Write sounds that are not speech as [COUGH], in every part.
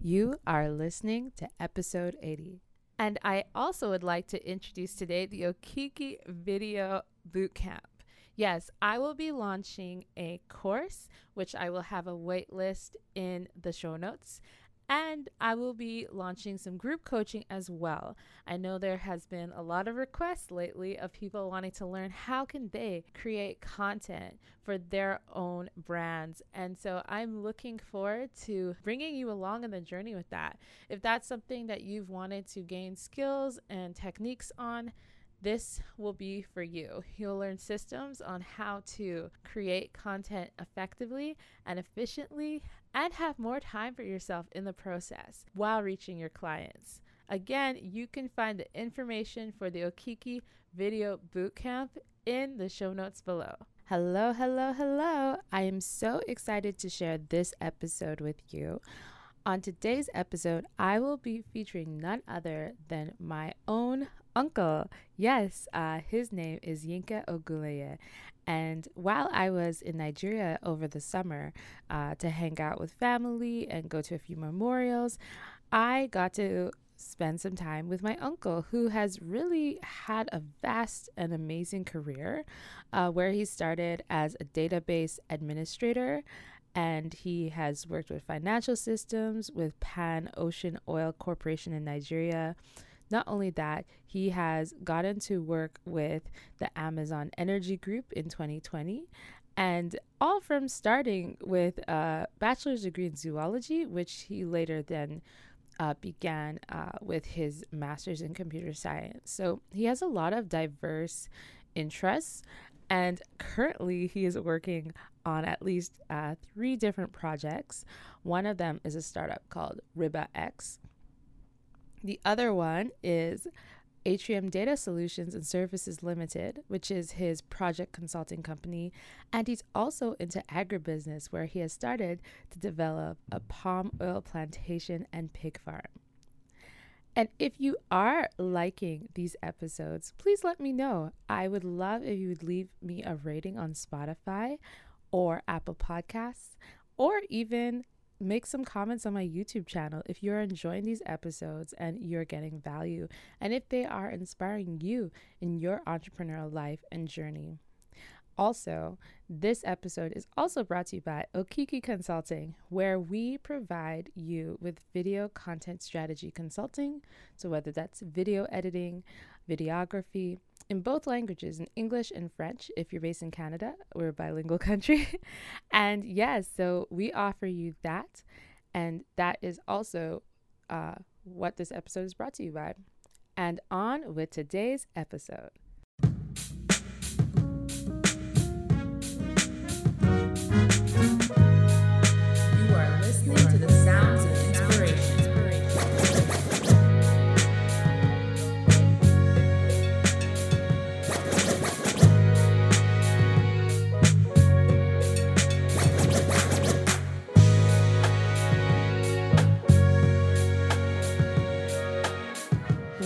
You are listening to episode 80. And I also would like to introduce today the Okiki Video Bootcamp. Yes, I will be launching a course, which I will have a wait list in the show notes. And I will be launching some group coaching as well. I know there has been a lot of requests lately of people wanting to learn how can they create content for their own brands. And so I'm looking forward to bringing you along in the journey with that. If that's something that you've wanted to gain skills and techniques on, this will be for you. You'll learn systems on how to create content effectively and efficiently and have more time for yourself in the process while reaching your clients. Again, you can find the information for the Okiki Video Bootcamp in the show notes below. Hello, hello, hello. I am so excited to share this episode with you. On today's episode, I will be featuring none other than my own uncle. Yes, uh, his name is Yinka Oguleye. And while I was in Nigeria over the summer uh, to hang out with family and go to a few memorials, I got to spend some time with my uncle, who has really had a vast and amazing career, uh, where he started as a database administrator. And he has worked with financial systems, with Pan Ocean Oil Corporation in Nigeria, not only that, he has gotten to work with the Amazon Energy Group in 2020 and all from starting with a bachelor's degree in zoology, which he later then uh, began uh, with his master's in computer science. So he has a lot of diverse interests, and currently he is working on at least uh, three different projects. One of them is a startup called Riba X, the other one is Atrium Data Solutions and Services Limited, which is his project consulting company. And he's also into agribusiness, where he has started to develop a palm oil plantation and pig farm. And if you are liking these episodes, please let me know. I would love if you would leave me a rating on Spotify or Apple Podcasts, or even make some comments on my YouTube channel if you're enjoying these episodes and you're getting value, and if they are inspiring you in your entrepreneurial life and journey. Also, this episode is also brought to you by Okiki Consulting, where we provide you with video content strategy consulting. So, whether that's video editing, videography, in both languages, in English and French, if you're based in Canada, we're a bilingual [LAUGHS] country. and yes, so we offer you that. And that is also uh, what this episode is brought to you by. And on with today's episode.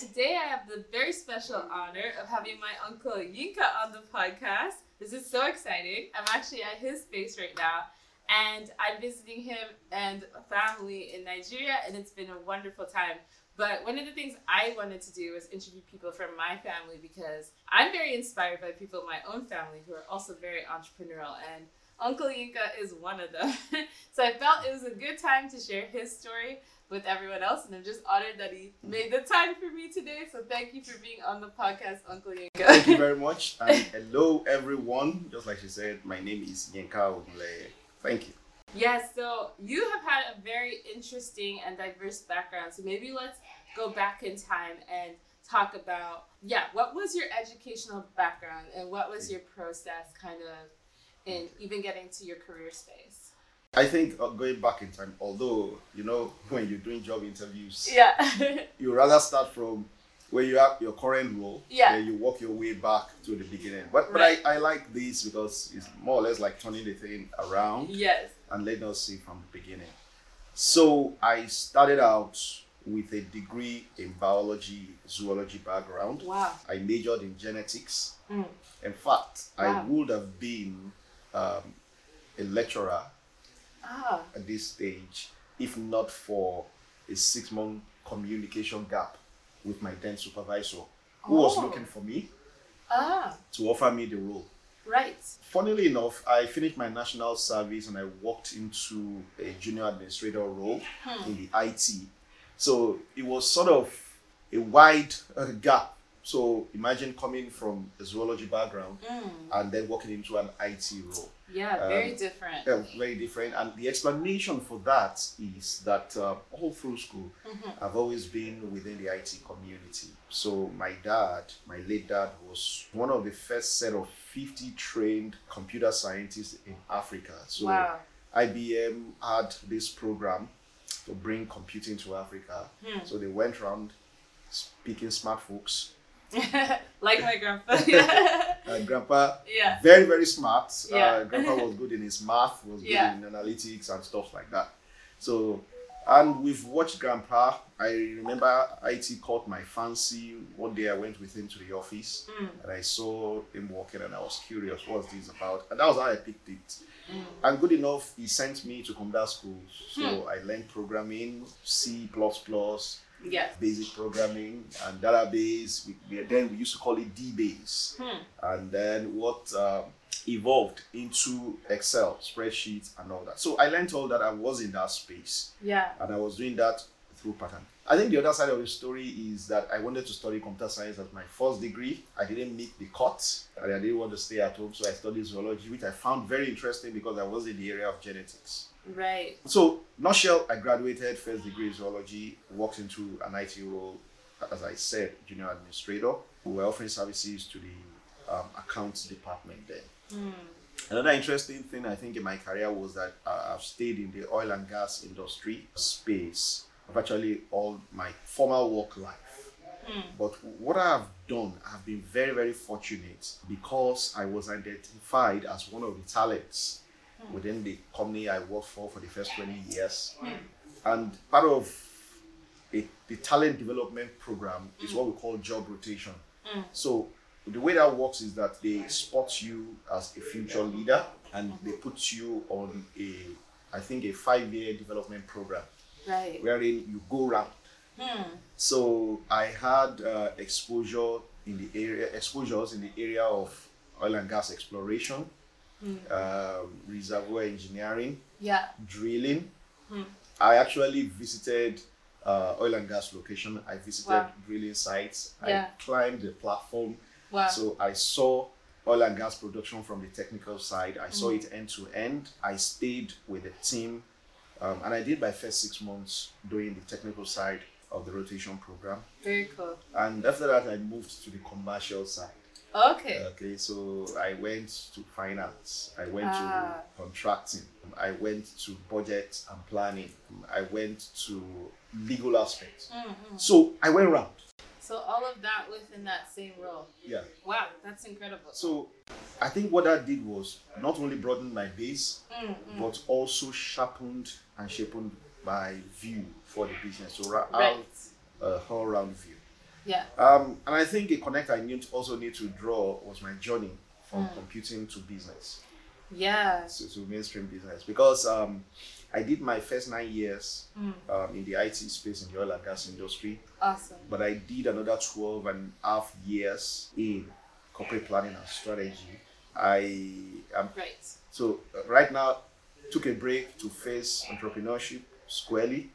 Today I have the very special honor of having my uncle Yinka on the podcast. This is so exciting. I'm actually at his space right now, and I'm visiting him and family in Nigeria, and it's been a wonderful time. But one of the things I wanted to do was interview people from my family because I'm very inspired by people in my own family who are also very entrepreneurial and Uncle Yinka is one of them. [LAUGHS] so I felt it was a good time to share his story with everyone else. And I'm just honored that he made the time for me today. So thank you for being on the podcast, Uncle Yinka. Thank you very much. [LAUGHS] And hello, everyone. Just like she said, my name is Yinka Ogule. Thank you. Yes, so you have had a very interesting and diverse background. So maybe let's go back in time and talk about yeah, what was your educational background and what was your process kind of in even getting to your career space? I think uh, going back in time, although you know [LAUGHS] when you're doing job interviews, Yeah. [LAUGHS] you rather start from where you have your current role, Yeah. you work your way back to the beginning. But Right. but I, I like this because it's more or less like turning the thing around yes. and letting us see from the beginning. So I started out with a degree in biology, zoology background. Wow. I majored in genetics. Mm. In fact, I would have been um, a lecturer Ah. at this stage if not for a six month communication gap with my then supervisor who was Oh. looking for me Ah. to offer me the role. Right. Funnily enough, I finished my national service and I walked into a junior administrator role Hmm. in the IT. So it was sort of a wide uh, gap. So imagine coming from a zoology background Mm. and then walking into an IT role. Yeah. Um, Very different. Uh, very different. And the explanation for that is that uh, all through school, Mhm. I've always been within the IT community. So my dad, my late dad, was one of the first set of 50 trained computer scientists in Africa. So wow. IBM had this program to bring computing to Africa. Hmm. So they went around speaking smart folks. [LAUGHS] like my grandpa. [LAUGHS] Uh, grandpa, yeah. very very smart. Yeah. Uh, [LAUGHS] grandpa was good in his math, was good Yeah. in analytics and stuff like that. So, and we've watched grandpa. I remember IT caught my fancy. One day I went with him to the office Mm. and I saw him working and I was curious, what's this about? And that was how I picked it. Mm. And good enough, he sent me to computer school. So Hmm. I learned programming, C++, Yeah. basic programming, and database. We, we- then we used to call it DBase Hmm. and then what um, evolved into Excel, spreadsheets, and all that. So I learned all that. I was in that space, Yeah. and I was doing that through pattern. I think the other side of the story is that I wanted to study computer science as my first degree. I didn't meet the cut, and I didn't want to stay at home, so I studied zoology, which I found very interesting because I was in the area of genetics. Right. So, nutshell, I graduated first degree zoology, walked into an IT role, as I said, junior administrator. We were offering services to the um, accounts department then. Mm. Another interesting thing I think in my career was that uh, I've stayed in the oil and gas industry space virtually all my former work life. Mm. But what I have done, I've been very, very fortunate because I was identified as one of the talents within the company I worked for for the first 20 years. And part of a, the talent development program is what we call job rotation. Mm. So the way that works is that they spot you as a future leader and they put you on a, I think, a five-year development program Right. wherein you go round. Hmm. So I had uh, exposure in the area, exposures in the area of oil and gas exploration, um, reservoir engineering, Yeah. drilling. Hmm. I actually visited uh, oil and gas location. I visited Wow. drilling sites. Yeah. I climbed the platform. Wow. So I saw oil and gas production from the technical side. I saw Mm. it end to end. I stayed with the team, um, and I did my first six months doing the technical side of the rotation program. Very cool. And after that, I moved to the commercial side. Okay. Okay, so I went to finance. I went Ah. to contracting. I went to budget and planning. I went to legal aspects. Mm-hmm. So I went around. So all of that within that same role. Yeah. Wow, that's incredible. So I think what that did was not only broaden my base, Mm-hmm. but also sharpened and sharpened my view for the business. So ra- right. a whole round view. Yeah. Um, and I think a connect I need also need to draw was my journey from Mm. computing to business, Yeah. to, to mainstream business, because um, I did my first nine years Mm. um, in the IT space in the oil and gas industry, Awesome. but I did another 12 and a half years in corporate planning and strategy. I am Right. so uh, right now took a break to face entrepreneurship squarely,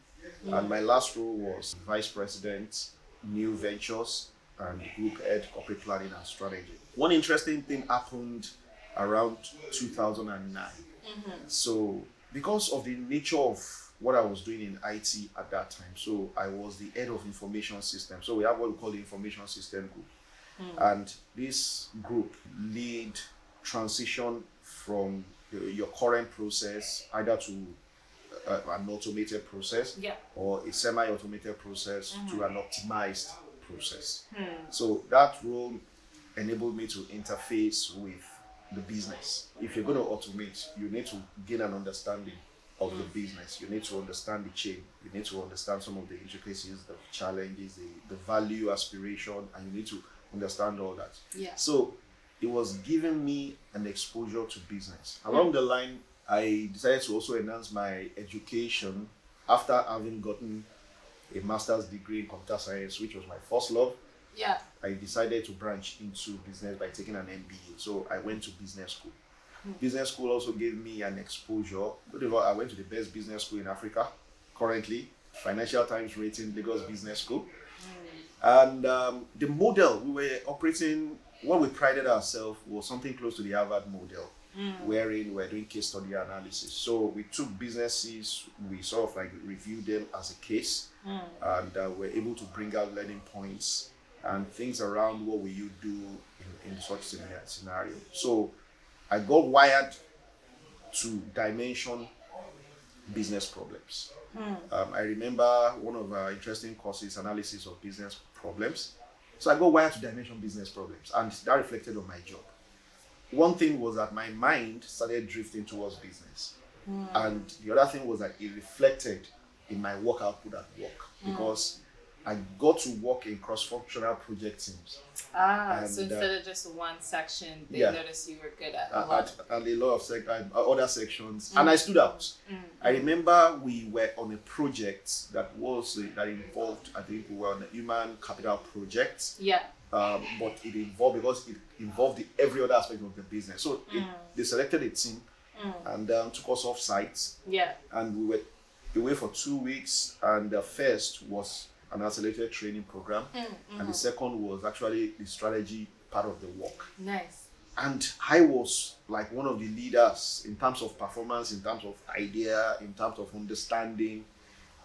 and my last role was vice president, new ventures, and group head corporate planning and strategy. One interesting thing happened around 2009. Mm-hmm. So because of the nature of what I was doing in IT at that time. So I was the head of information system. So we have what we call the information system group. And this group lead transition from the, your current process either to uh, an automated process Yeah. or a semi-automated process to mm-hmm. an optimized process. Hmm. So that role enabled me to interface with the business. If you're going to automate, you need to gain an understanding of the business. You need to understand the chain. You need to understand some of the intricacies, the challenges, the, the value aspiration, and you need to understand all that. Yeah. So it was giving me an exposure to business. Along mm. the line, I decided to also enhance my education after having gotten a master's degree in computer science, which was my first love. Yeah. I decided to branch into business by taking an MBA. So I went to business school. Business school also gave me an exposure. Whatever, I went to the best business school in Africa currently, Financial Times rating Lagos Business School. And um, the model we were operating, what we prided ourselves was something close to the Harvard model, wherein we're doing case study analysis. So we took businesses, we sort of like reviewed them as a case, and uh, we're able to bring out learning points and things around what will you do in, in such scenario. scenario. So I got wired to dimension business problems. Um, I remember one of our interesting courses, analysis of business problems. So I got wired to dimension business problems, and that reflected on my job. One thing was that my mind started drifting towards business, and the other thing was that it reflected in my work output at work because I got to work in cross-functional project teams. Ah, And, so uh, instead of just one section, they yeah. noticed you were good at a uh, lot. at, and a lot of sec- uh, other sections, and I stood out. I remember we were on a project that was uh, that involved. I think we were on a human capital project, Yeah. Um, but it involved because it involved the, every other aspect of the business. So it, they selected a team and um, took us off site, Yeah. and we were away for two weeks. And the first was an accelerated training program, and the second was actually the strategy part of the work Nice. and I was like one of the leaders in terms of performance, in terms of idea, in terms of understanding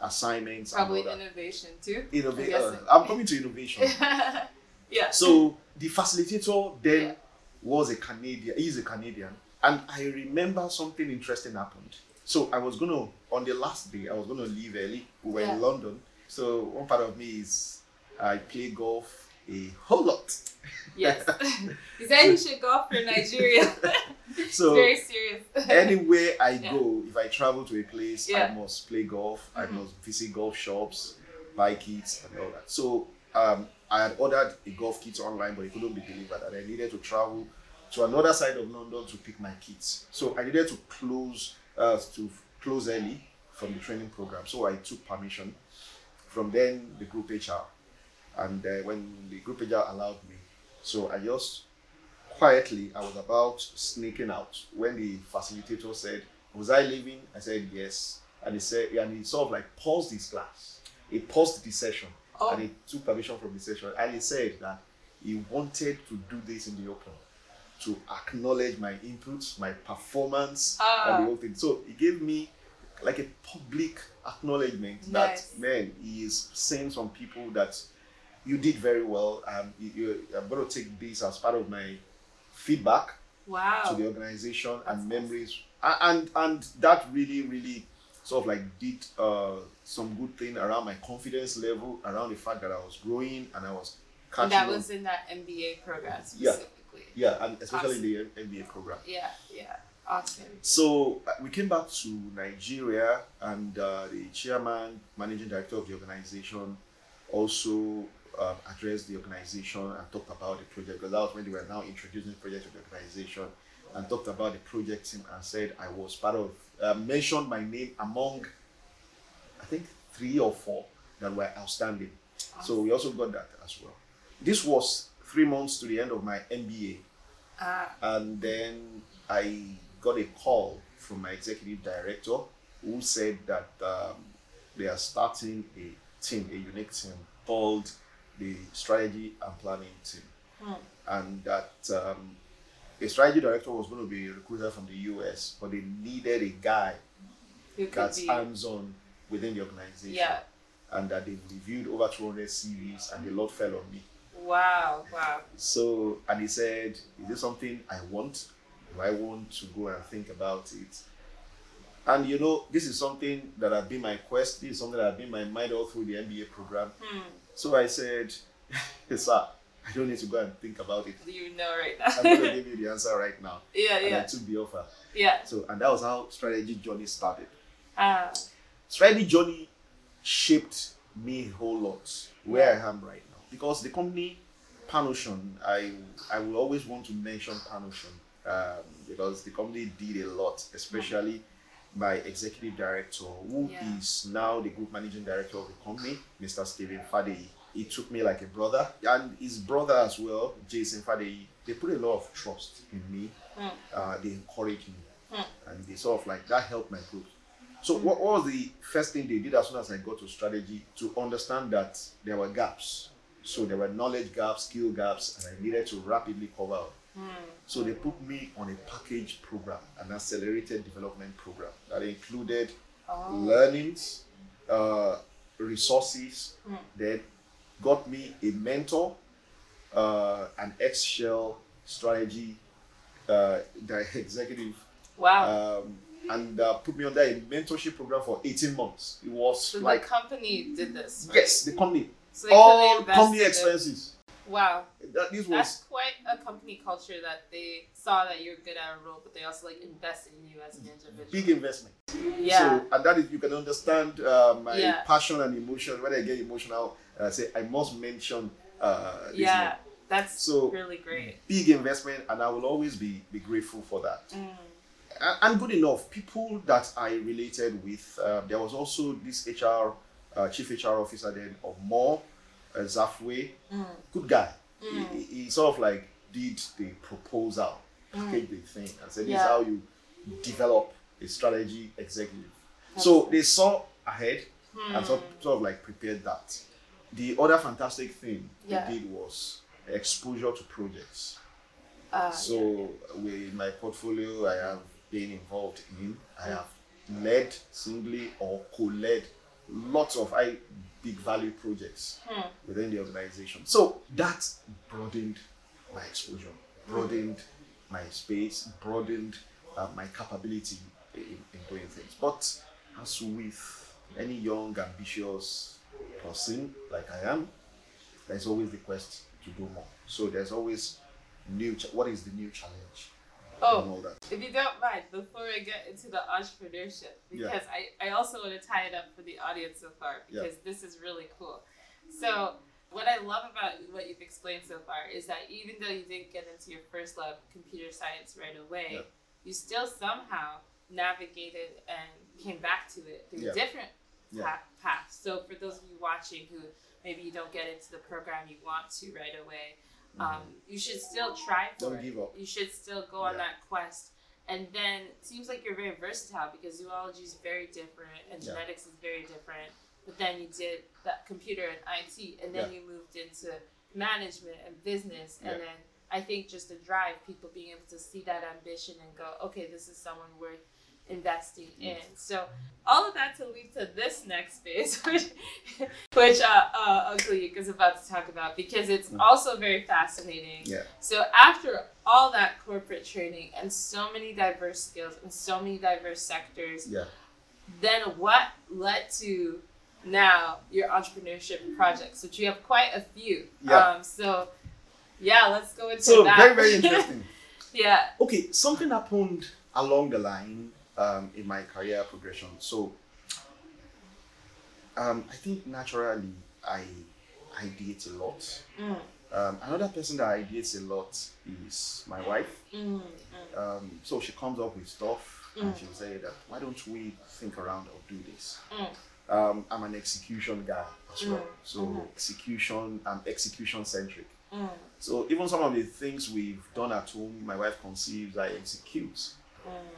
assignments. Probably and all that. innovation too. Innova- I'm uh. I'm coming to innovation. [LAUGHS] Yeah. so the facilitator then Yeah. was a Canadian. He's a Canadian, and I remember something interesting happened. So I was gonna on the last day I was gonna leave early. We were Yeah. in London. So one part of me is I play golf a whole lot. Yes. he said you should go for Nigeria. [LAUGHS] So very serious. anywhere I Yeah. go, if I travel to a place, Yeah. I must play golf. I Mhm. must visit golf shops, buy kits, and all that. So um, I had ordered a golf kit online, but it couldn't be delivered, and I needed to travel to another side of London to pick my kits. So I needed to close uh, to close early from the training program. So I took permission. From then, the group HR, and uh, when the group HR allowed me, so I just quietly, I was about sneaking out when the facilitator said, Was I leaving? I said, Yes. And he said, and he sort of like paused his class. He paused the session Oh. and he took permission from the session. And he said that he wanted to do this in the open to acknowledge my inputs, my performance, Ah. and the whole thing. So he gave me like a public acknowledgement Nice. that, man, he is saying some people that you did very well. Um, you, you, I'm going to take this as part of my feedback Wow. to the organization That's and memories, A- and and that really really sort of like did uh, some good thing around my confidence level, around the fact that I was growing and I was and catching that up. was in that MBA program Yeah. specifically. yeah, and especially in the MBA program. Yeah. Yeah. Awesome. So uh, we came back to Nigeria, and uh, the chairman, managing director of the organization, also um, addressed the organization and talked about the project because that was when they were now introducing the project to the organization and talked about the project team and said I was part of, uh, mentioned my name among, I think three or four that were outstanding. So we also got that as well. This was three months to the end of my MBA Ah. and then I got a call from my executive director who said that um, they are starting a team, a unique team called the Strategy and Planning Team, Hmm. and that um, a strategy director was going to be recruited from the US, but they needed a guy that's be? hands-on within the organization. Yeah. And that they've reviewed over 200 CVs and the lot fell on me. Wow. Wow. So, and he said, Is this something I want? Do I want to go and think about it? And you know, this is something that had been my quest. This is something that had been my mind all through the MBA program. Hmm. So I said, [LAUGHS] Sir, I don't need to go and think about it. You know right now. I'm going to give you the answer right now. [LAUGHS] yeah. And I Yeah. took the offer. Yeah. So, and that was how strategy journey started. Ah. Strategy journey shaped me a whole lot where I am right now because the company Panocean, I I will always want to mention Panocean um, because the company did a lot, especially my executive director, who is Yeah. now the group managing director of the company, Mr. Steven Fadeyi. He took me like a brother, and his brother as well, Jason Fadeyi. They put a lot of trust in me. Mm. Uh, they encouraged me, Mm. and they sort of like that helped my growth. So what, what was the first thing they did as soon as I got to strategy to understand that there were gaps. So there were knowledge gaps, skill gaps, and I needed to rapidly cover. up. So they put me on a package program, an accelerated development program that included Oh. learnings, uh, resources, Mm. then got me a mentor, uh, an ex-shell strategy uh, [LAUGHS] executive Wow. um, and uh, put me under a mentorship program for 18 months. It was so like, the company did this. Right? yes, the company, So they all company expenses. Wow. That, this That's quite a company culture that they saw that you're good at a role, but they also like invested in you as an individual. big investment. Yeah. So, and that is, you can understand uh, my Yeah. passion and emotion. When I get emotional, I say, I must mention uh, yeah. name. That's So- really great. big investment, and I will always be, be grateful for that. Mm. And good enough. People that I related with, uh, there was also this HR, uh, chief HR officer then of More, uh, Zafwe, Mm. good guy. Mm. He, he- sort of like did the proposal, packaged the thing, and said, This is how you develop a strategy executive. So they saw ahead and sort, sort of like prepared that. The other fantastic thing Yeah. they did was exposure to projects. Uh, So with my portfolio, I have been involved in. I have led singly or co-led lots of high big value projects Hmm. within the organization. So that broadened my exposure, broadened my space, broadened uh, my capability in, in doing things. But as with any young, ambitious person like I am, there's always the quest to do more. So there's always new. Ch- what is the new challenge? Oh, and all that. If you don't mind, before I get into the entrepreneurship, Yeah. because I, I also want to tie it up for the audience so far, Yeah. because this is really cool. So, what I love about what you've explained so far is that even though you didn't get into your first love, computer science, right away, Yeah. you still somehow navigated and came back to it through Yeah. different Yeah. paths. So, for those of you watching who maybe you don't get into the program you want to right away, um, you should still try for Mm-hmm. Don't it. give up. You should still go on that quest. And then it seems like you're very versatile because zoology is very different and Yeah. genetics is very different. But then you did that computer and IT, and then Yeah. you moved into management and business. And Yeah. then I think just the drive, people being able to see that ambition and go, okay, this is someone worth investing in. So all of that to lead to this next phase, [LAUGHS] which, which uh, uh, is about to talk about because it's Mm. also very fascinating. Yeah. So after all that corporate training and so many diverse skills and so many diverse sectors, Yeah. then what led to now your entrepreneurship projects, which you have quite a few. Yeah. Um, so yeah, let's go into So that. very very [LAUGHS] interesting. yeah. okay, something happened along the line um, in my career progression. So um, I think naturally I ideate a lot. Mm, Um, another person that ideates a lot is my wife. mm, mm, Um, so she comes up with stuff and Mm. she'll say that why don't we think around or do this? Mm. Um, I'm an execution guy as well. So Mhm. execution, I'm execution centric. So even some of the things we've done at home, my wife conceives, I execute.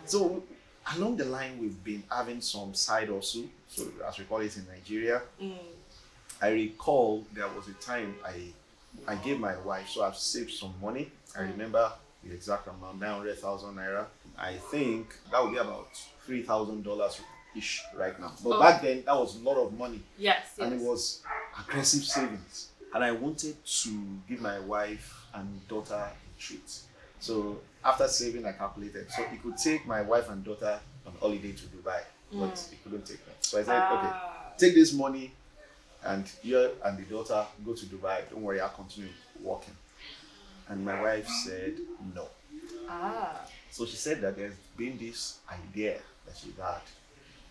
So along the line, we've been having some side hustle, so as we call it in Nigeria. Mm. I recall there was a time I I gave my wife, so I've saved some money. I Mm. remember the exact amount, nine hundred thousand naira. I think that would be about three thousand dollars ish right now. But Oh. back then, that was a lot of money, Yes. and it was aggressive savings. And I wanted to give my wife and daughter a treat. So after saving, I calculated. So it could take my wife and daughter on holiday to Dubai, but Mm. it couldn't take them. So I said, okay, Ah. take this money and you and the daughter go to Dubai. Don't worry, I'll continue working. And my wife said no. Ah. So she said that there's been this idea that she had,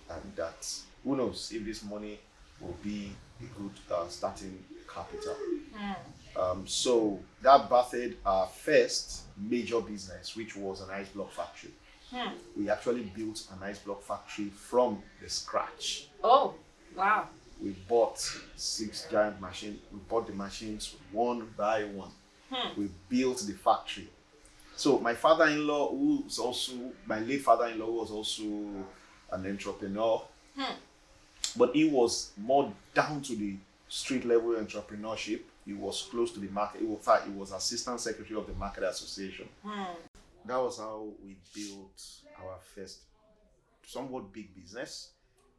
and that who knows if this money will be a good uh, starting capital. Hmm. Um, so that birthed our first major business, which was an ice block factory. Hmm. We actually built an ice block factory from the scratch. Oh. Wow. We bought six giant machines. We bought the machines one by one. Hmm. We built the factory. So my father-in-law, who was also my late father-in-law, was also an entrepreneur, Hmm. but he was more down to the street level entrepreneurship. He was close to the market. In fact, he was assistant secretary of the market association. Hmm. That was how we built our first somewhat big business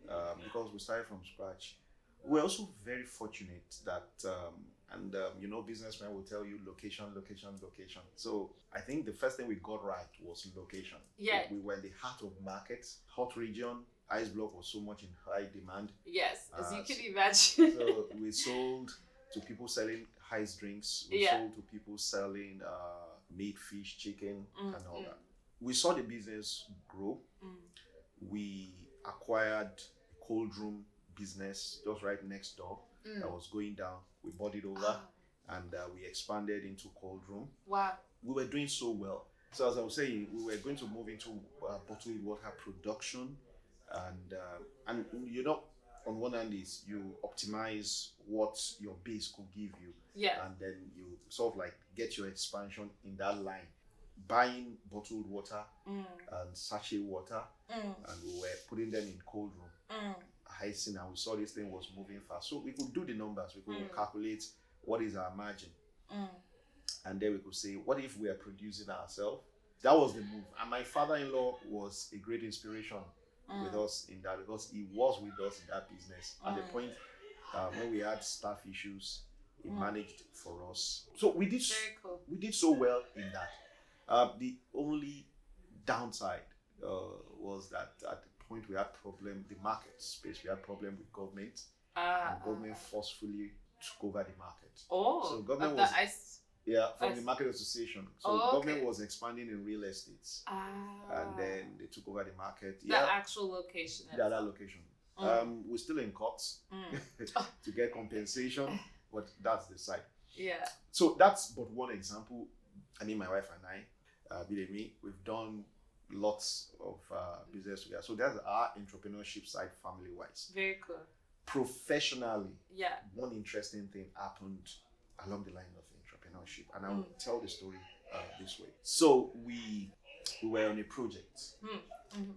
um, because we started from scratch. We're also very fortunate that, um, and um, you know, businessmen will tell you location, location, location. So I think the first thing we got right was location. Yeah. We were in the heart of market, hot region. Ice block was so much in high demand. Yes. As you Uh, can imagine. So we sold to people selling ice drinks. We Yeah. sold to people selling uh, meat, fish, chicken, Mm, and all mm. that. We saw the business grow. Mm. We acquired a cold room business just right next door Mm. that was going down. We bought it over Ah. [GASPS] and uh, we expanded into cold room. Wow. We were doing so well. So as I was saying, we were going to move into uh, bottled water production, and uh, and you know, on one hand is you optimize what your base could give you, Yeah. and then you sort of like get your expansion in that line. Buying bottled water Mm. and sachet water, Mm. and we were putting them in cold room, Mm. icing, and we saw this thing was moving fast. So we could do the numbers, we could Mm. calculate what is our margin, Mm. and then we could say, what if we are producing ourselves? That was the move. And my father-in-law was a great inspiration with Mm. us in that because he was with us in that business at the Mm. point uh, when we had staff issues. He Mm. managed for us, so we did Very cool. we did so well in that. Uh, the only downside uh, was that at the point we had problem the market space. We had problem with government, Ah. and government forcefully took over the market. Oh. So government was- the ice. Yeah, from the market association. So Oh, government was expanding in real estate, Ah. and then they took over the market. the yeah, actual location. the other itself. location. Mm. Um, we're still in courts Mm. [LAUGHS] to get compensation, [LAUGHS] but that's the side. Yeah. So that's but one example. I mean, my wife and I, uh, believe me, we've done lots of uh, business together. So that's our entrepreneurship side, family wise. Very cool. Professionally, Yeah. one interesting thing happened along the line of entrepreneurship, and I'll Mm. tell the story uh, this way. So we we were on a project, Mhm.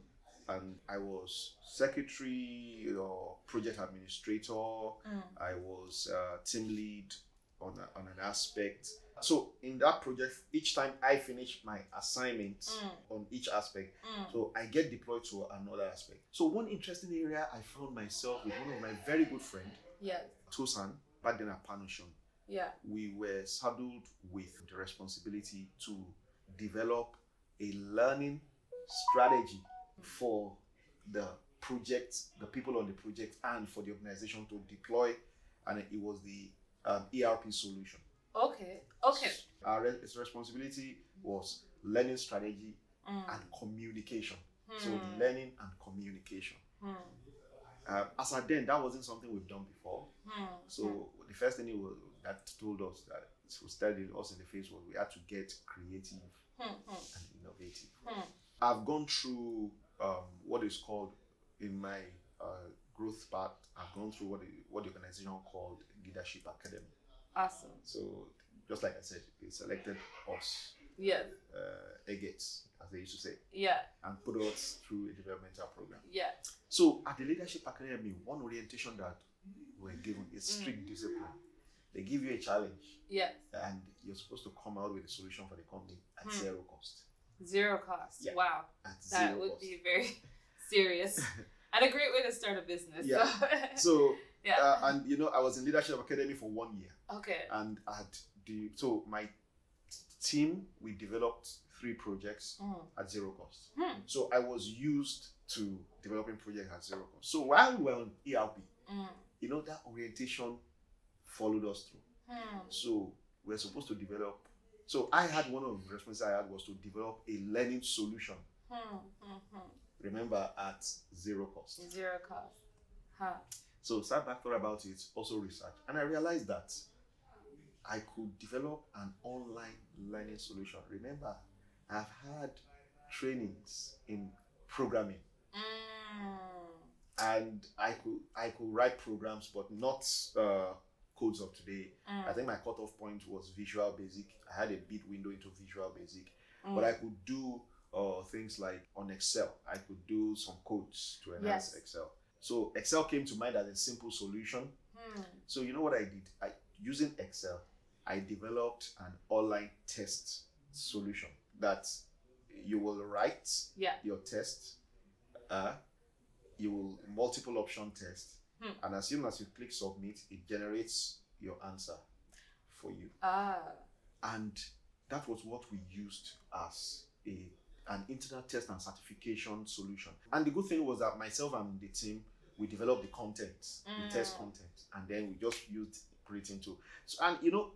and I was secretary or project administrator. Mm. I was uh, team lead on, a, on an aspect. So in that project, each time I finish my assignment Mm. on each aspect, Mm. so I get deployed to another aspect. So one interesting area I found myself with one of my very good friend, Yeah. Tosan, back then at Panocean. Yeah. We were saddled with the responsibility to develop a learning strategy for the project, the people on the project, and for the organization to deploy. And it was the um, ERP solution. Okay. Okay. Our re- responsibility was learning strategy Mm. and communication. So Mm. learning and communication. Mm. Um, as at then, that wasn't something we've done before. Mm. So the first thing he was, that told us that was staring us in the face was we had to get creative Mm. Mm. and innovative. Mm. I've gone through um, what is called in my uh, growth path. I've gone through what the, what the organization called Leadership Academy. Awesome. So just like I said, they selected us, Yeah. uh, egates, as they used to say, Yeah. and put us through a developmental program. Yeah. So at the Leadership Academy, one orientation that we're given is Mm. strict discipline. They give you a challenge Yeah. and you're supposed to come out with a solution for the company at Hmm. zero cost. Zero cost. Yeah. Wow. At That would cost. be very [LAUGHS] serious. [LAUGHS] And a great way to start a business. Yeah. So. [LAUGHS] So yeah. uh, and you know I was in leadership academy for one year, okay. and I had the so my team we developed three projects Mm. at zero cost. Hmm. So I was used to developing projects at zero cost. So while we were on ERP, Mm. you know that orientation followed us through. Hmm. So we're supposed to develop. So I had one of the responsibilities I had was to develop a learning solution. Hmm. Hmm. Hmm. Remember at zero cost. Zero cost. Huh. So sat back thought about it, also research, and I realized that I could develop an online learning solution. Remember, I've had trainings in programming, Mm. and I could I could write programs, but not uh, codes of today. Mm. I think my cutoff point was Visual Basic. I had a bit window into Visual Basic, Mm. but I could do uh, things like on Excel. I could do some codes to enhance Yes. Excel. So Excel came to mind as a simple solution. Hmm. So you know what I did? I using Excel, I developed an online test solution that you will write Yeah. your test, uh, you will multiple option test, Hmm. and as soon as you click submit, it generates your answer for you. Ah. And that was what we used as a an internal test and certification solution. And the good thing was that myself and the team we developed the content, the test Mm. content, and then we just used creating into. So and you know,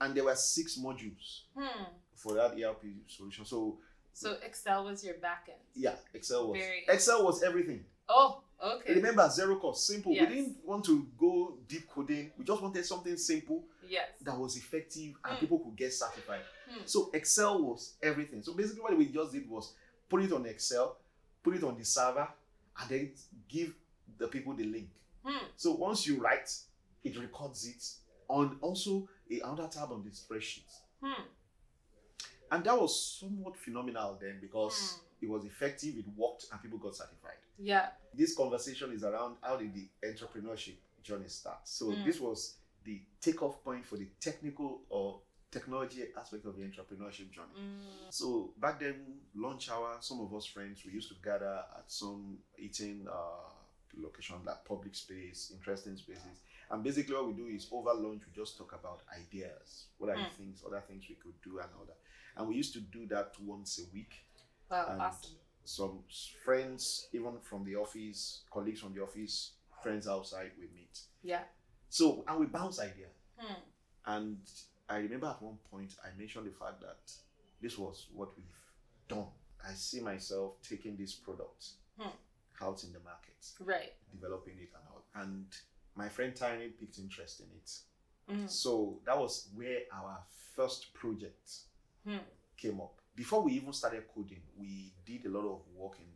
and there were six modules Hmm. for that ERP solution. So So Excel was your backend. yeah, Excel was Very- Excel was everything. Oh. Okay. Remember zero cost, simple. Yes. We didn't want to go deep coding. We just wanted something simple Yes. that was effective and Mm. people could get certified. Hmm. So Excel was everything. So basically, what we just did was put it on Excel, put it on the server, and then give the people the link. Hmm. So once you write, it records it on also another tab on the spreadsheet. Hmm. And that was somewhat phenomenal then because Hmm. It was effective, it worked, and people got certified. Yeah. This conversation is around how did the entrepreneurship journey start. So Mm. this was the takeoff point for the technical or technology aspect of the entrepreneurship journey. Mm. So back then, lunch hour, some of us friends, we used to gather at some eating uh, location, like public space, interesting spaces. And basically, what we do is over lunch, we just talk about ideas. What are the Mm. things, other things we could do, and all that. And we used to do that once a week. Wow. And awesome. Some friends, even from the office, colleagues from the office, friends outside, we meet. Yeah. So, and we bounce ideas. Hmm. And I remember at one point I mentioned the fact that this was what we've done. I see myself taking this product Hmm. out in the market, Right. developing it and all. And my friend Tiny picked interest in it. Mm. So that was where our first project Hmm. came up. Before we even started coding, we did a lot of work in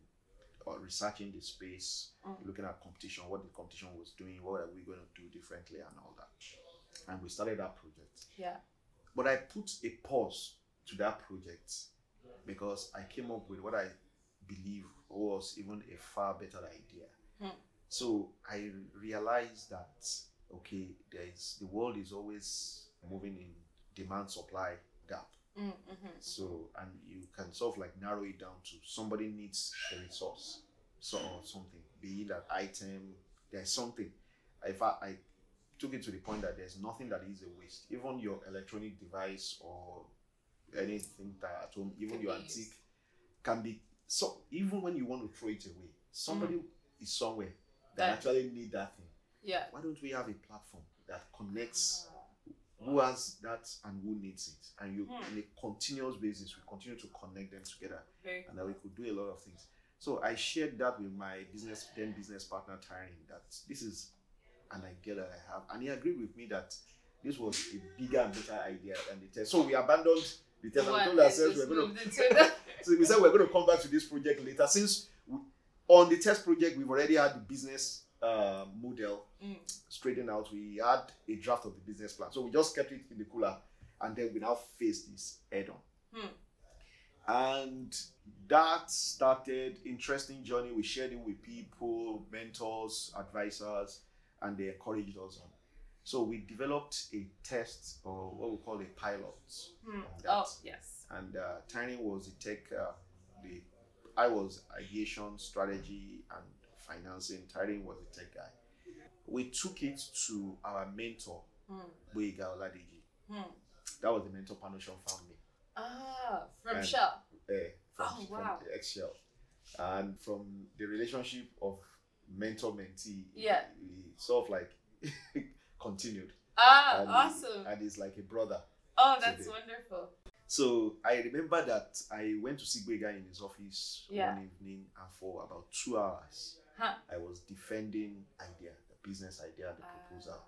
uh, researching the space, Mm. looking at competition, what the competition was doing, what are we going to do differently, and all that. And we started that project. Yeah. But I put a pause to that project because I came up with what I believe was even a far better idea. Hmm. So I realized that okay, there is the world is always moving in demand supply gap. Mm. Mm-hmm. So and you can sort of like narrow it down to somebody needs a resource, so or something, be it an item, there's something. If I, I took it to the point that there's nothing that is a waste, even your electronic device or anything that at home, even Can your be used. antique, can be so. Even when you want to throw it away, somebody is somewhere that, Mm. That- actually need that thing. Yeah. Why don't we have a platform that connects Ah. Who has that and who needs it and you Hmm. in a continuous basis we continue to connect them together Very. and that we could do a lot of things so i shared that with my business then business partner Tyring that this is an idea that i have and he agreed with me that this was a bigger and better idea than the test so we abandoned the test and told ourselves we're going to. [LAUGHS] so we said we're going to come back to this project later since we, on the test project we've already had the business uh, model Mm. straightened out. We had a draft of the business plan, so we just kept it in the cooler, and then we now face this head on. Hmm. And that started interesting journey. We shared it with people, mentors, advisors, and they encouraged us on. So we developed a test or what we call a pilot. That. Oh yes. And uh, Tiny was the tech, uh, the I was ideation, strategy, and financing. Tyrin was a tech guy. We took it to our mentor, Hmm. Boyega Oladeji. Hmm. That was the mentor Panocean found me. Ah, from And- Shell. eh, from, Oh, wow. from Excel. And from the relationship of mentor mentee, Yeah. sort of like [LAUGHS] continued. Ah, And- awesome. And he's like a brother. Oh, that's wonderful. So I remember that I went to see Gwega in his office Yeah. one evening, and for about two hours, Huh. I was defending idea, the business idea, the Ah. proposal,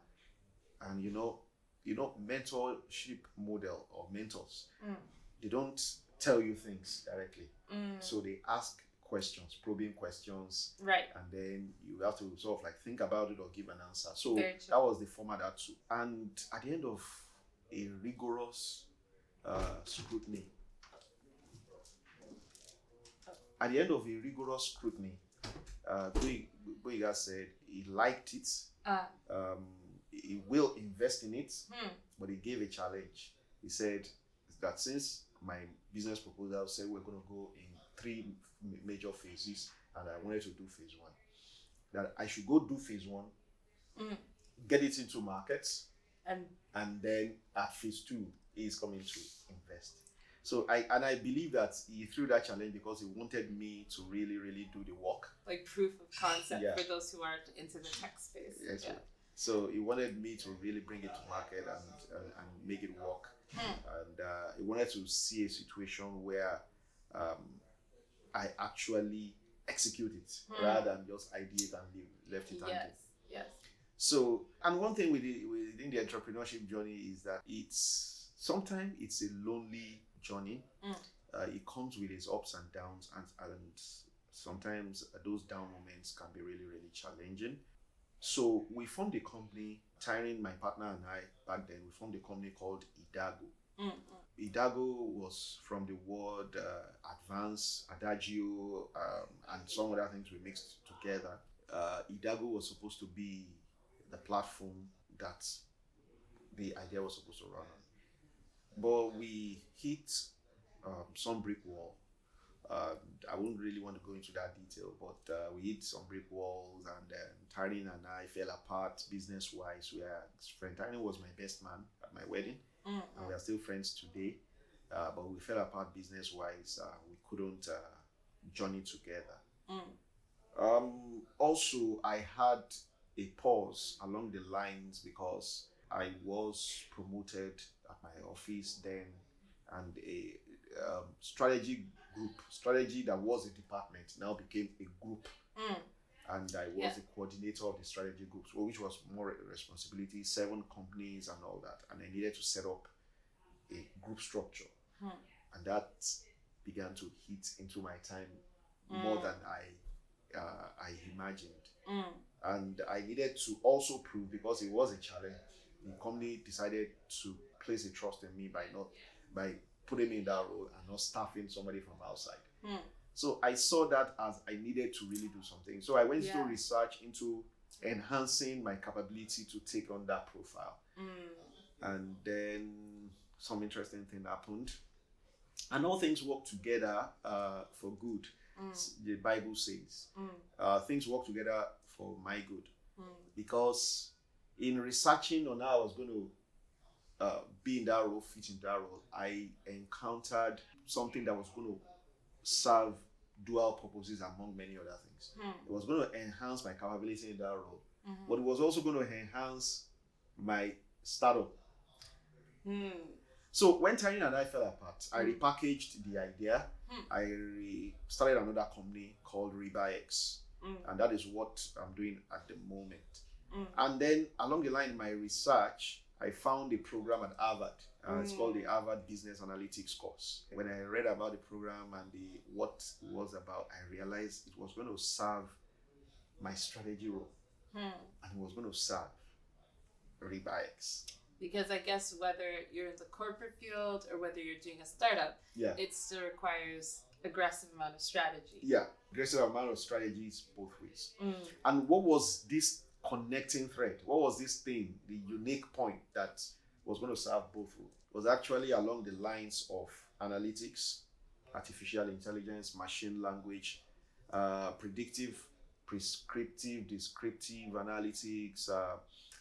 and you know, you know, mentorship model or mentors, Mm. they don't tell you things directly, Mm. so they ask questions, probing questions, Right. and then you have to sort of like think about it or give an answer. So that was the format that took. And at the end of a rigorous uh, scrutiny, at the end of a rigorous scrutiny, uh, Boyega said he liked it. Ah. Um, he will invest in it, Hmm. but he gave a challenge. He said that since my business proposal said we're going to go in three major phases, and I wanted to do phase one, that I should go do phase one, Mm. get it into markets, And and then at phase two, he is coming to invest. So I and I believe that he threw that challenge because he wanted me to really, really do the work. like proof of concept Yeah. for those who aren't into the tech space. Yes, Yeah. So he wanted me to really bring it to market and and, and make it work. Hmm. And uh, he wanted to see a situation where um, I actually execute it Hmm. rather than just ideate and leave, left it hanging. Yes. Yes. So, and one thing with within the entrepreneurship journey is that it's sometimes it's a lonely journey. Mm. Uh, it comes with its ups and downs, and, and sometimes those down moments can be really, really challenging. So we formed a company. Tyrin, my partner and I back then, we formed a company called Idago. Mm, mm. Idago was from the word uh, advance, adagio, um, and some other things we mixed together. Uh, Idago was supposed to be the platform that the idea was supposed to run on. But we hit um, some brick wall. Uh, I wouldn't really want to go into that detail, but uh, we hit some brick walls, and then Tyrin and I fell apart business wise. We are friend. Tyrin was my best man at my wedding Mm, and we are still friends today. Uh, but we fell apart business wise. Uh, we couldn't uh, journey together. Mm. Um, also, I had a pause along the lines because I was promoted at my office then, and a um, strategy group, strategy that was a department, now became a group Mm. and I was Yeah. the coordinator of the strategy groups, which was more responsibility, seven companies and all that. And I needed to set up a group structure, Hmm. and that began to hit into my time more Mm. than I uh, I imagined. Mm. And I needed to also prove because it was a challenge. The company decided to place a trust in me by not by putting me in that role and not staffing somebody from outside. Mm. So I saw that as I needed to really do something. So I went Yeah. into research into enhancing my capability to take on that profile. Mm. And then some interesting thing happened. And all things work together uh, for good. Mm. The Bible says Mm. uh, things work together for my good. Mm. Because in researching on how I was going to uh, be in that role, fit in that role, I encountered something that was going to serve dual purposes among many other things. Mm. It was going to enhance my capability in that role, Mhm. but it was also going to enhance my startup. Mm. So when Tyrin and I fell apart, I Mm. repackaged the idea. I re- started another company called Mm. and that is what I'm doing at the moment. And then along the line my research, I found a program at Harvard. Uh, It's Mm. called the Harvard Business Analytics course. When I read about the program and the what it was about, I realized it was going to serve my strategy role, Mm. and it was going to serve RebaX. Because I guess whether you're in the corporate field or whether you're doing a startup, Yeah. it still requires aggressive amount of strategy. Yeah, aggressive amount of strategies both ways. Mm. And what was this connecting thread? What was this thing, the unique point that was going to serve both? Was actually along the lines of analytics, artificial intelligence, machine language, uh, predictive prescriptive, descriptive analytics, uh,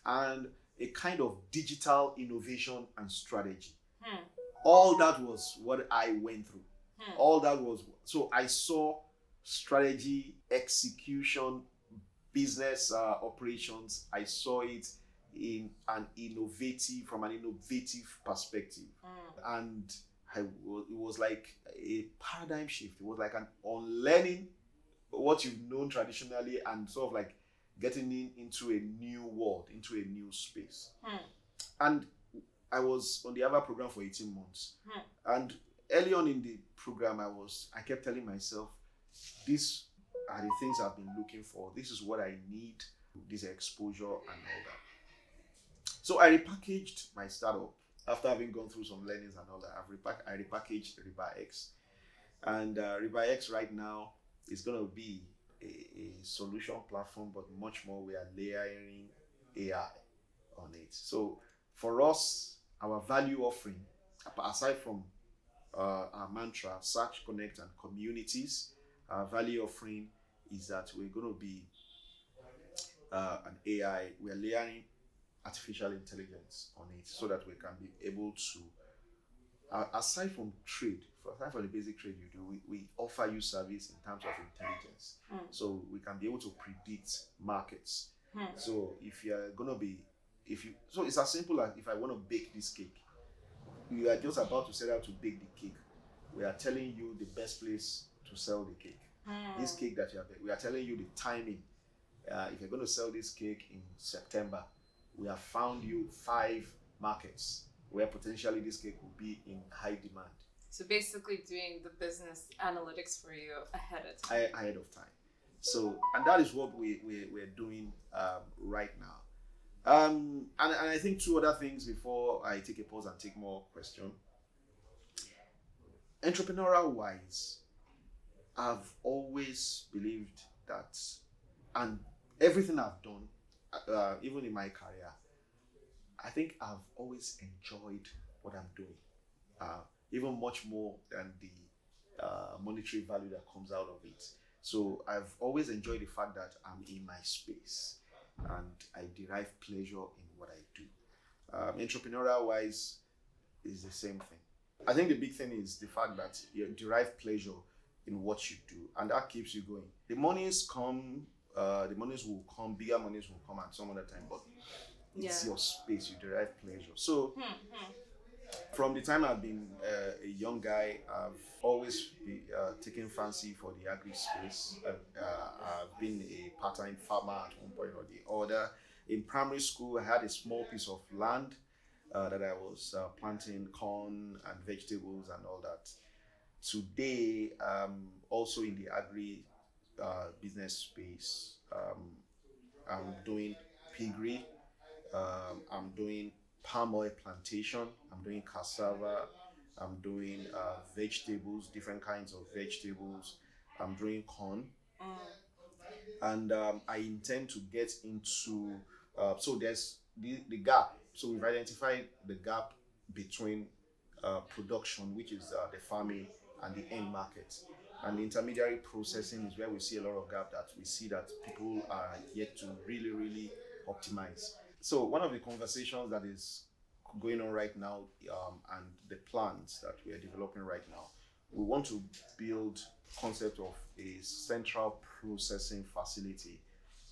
and a kind of digital innovation and strategy. Hmm. All that was what I went through. Hmm. All that was so I saw strategy, execution, business uh, operations. I saw it in an innovative, from an innovative perspective Hmm. and I it was like a paradigm shift. It was like an unlearning what you've known traditionally and sort of like getting in into a new world, into a new space. Hmm. And I was on the other program for 18 months. Hmm. And early on in the program, I was I kept telling myself, these are the things I've been looking for. This is what I need, this exposure and all that. So I repackaged my startup after having gone through some learnings and all that. I've repack, I repackaged Riba X. And uh, Riba X right now is going to be a, a solution platform, but much more we are layering AI on it. So for us, our value offering, aside from uh, our mantra, search, connect, and communities, our value offering is that we're going to be uh, an AI. We're layering artificial intelligence on it so that we can be able to, uh, aside from trade, for, aside from the basic trade you do, we, we offer you service in terms of intelligence. Hmm. So we can be able to predict markets. Hmm. So if you're gonna be, if you, so it's as simple as if I want to bake this cake, you are just about to set out to bake the cake. We are telling you the best place to sell the cake. Hmm. This cake that you have, we are telling you the timing. Uh, if you're going to sell this cake in September, we have found you five markets where potentially this cake will be in high demand So basically, doing the business analytics for you ahead of time. ahe- ahead of time. So, and that is what we, we, we're doing um, right now. Um, and, and I think two other things before I take a pause and take more question. Entrepreneurial wise, I've always believed that, and everything I've done, uh, even in my career, I think I've always enjoyed what I'm doing, uh, even much more than the uh, monetary value that comes out of it. So I've always enjoyed the fact that I'm in my space and I derive pleasure in what I do. Um, entrepreneurial wise, is the same thing. I think the big thing is the fact that you derive pleasure in what you do, and that keeps you going. The monies come, uh, the monies will come, bigger monies will come at some other time, but it's Yeah. your space. You derive pleasure. So Hmm, hmm. from the time I've been uh, a young guy, I've always be, uh, taken fancy for the agri space. I've, uh, I've been a part-time farmer at one point or the other. In primary school, I had a small piece of land uh, that I was uh, planting corn and vegetables and all that. Today, um, also in the agri uh, business space, um, I'm doing piggery. Um, I'm doing palm oil plantation. I'm doing cassava. I'm doing uh, vegetables, different kinds of vegetables. I'm doing corn, Mm. and um, I intend to get into. Uh, so there's the, the gap. So we've identified the gap between uh, production, which is uh, the farming, and the end market. And the intermediary processing is where we see a lot of gap that we see that people are yet to really, really optimize. So one of the conversations that is going on right now um, and the plans that we are developing right now, we want to build concept of a central processing facility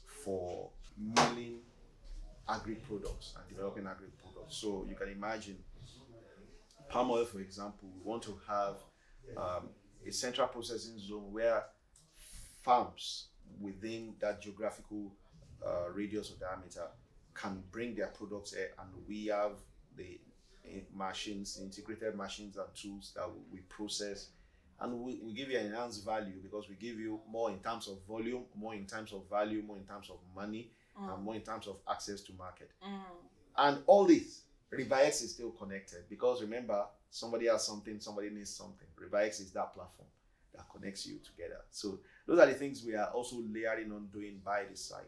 for milling agri products and developing agri products. So you can imagine palm oil, for example, we want to have um, a central processing zone where farms within that geographical uh, radius or diameter can bring their products here, and we have the eh, machines, integrated machines and tools that we process, and we, we give you an enhanced value because we give you more in terms of volume, more in terms of value, more in terms of money, and more in terms of access to market. Mm. And all this, Revirex is still connected because remember, somebody has something, somebody needs something. Revirex is that platform that connects you together. So those are the things we are also layering on doing by the side.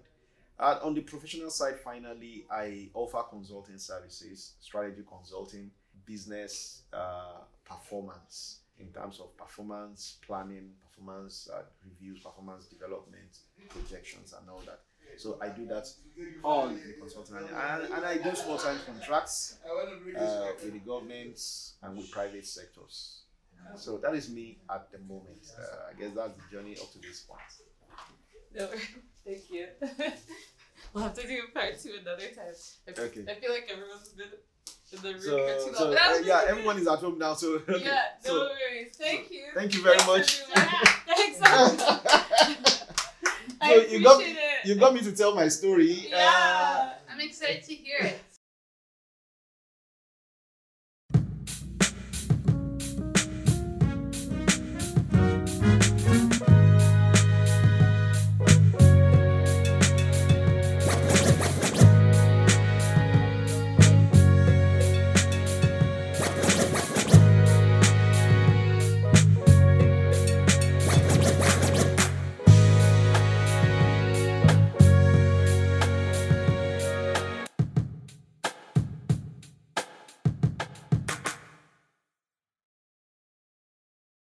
And on the professional side, finally, I offer consulting services, strategy consulting, business uh, performance. In terms of performance planning, performance uh, reviews, performance development, projections, and all that. So I do that on the consulting and, and, I do small time contracts uh, with the government and with private sectors. So that is me at the moment. Uh, I guess that's the journey up to this point. No, [LAUGHS] thank you. [LAUGHS] we'll have to do part two another time. I, Okay. I feel like everyone's been in the room for So, too long. so but that uh, was yeah, really everyone is at home now. So okay. Yeah, [LAUGHS] no So- worries. Thank you. thank you very Thanks, much. everyone. [LAUGHS] Thanks. [LAUGHS] I So you got appreciate it. you got me to tell my story. Uh, Yeah, I'm excited to hear it.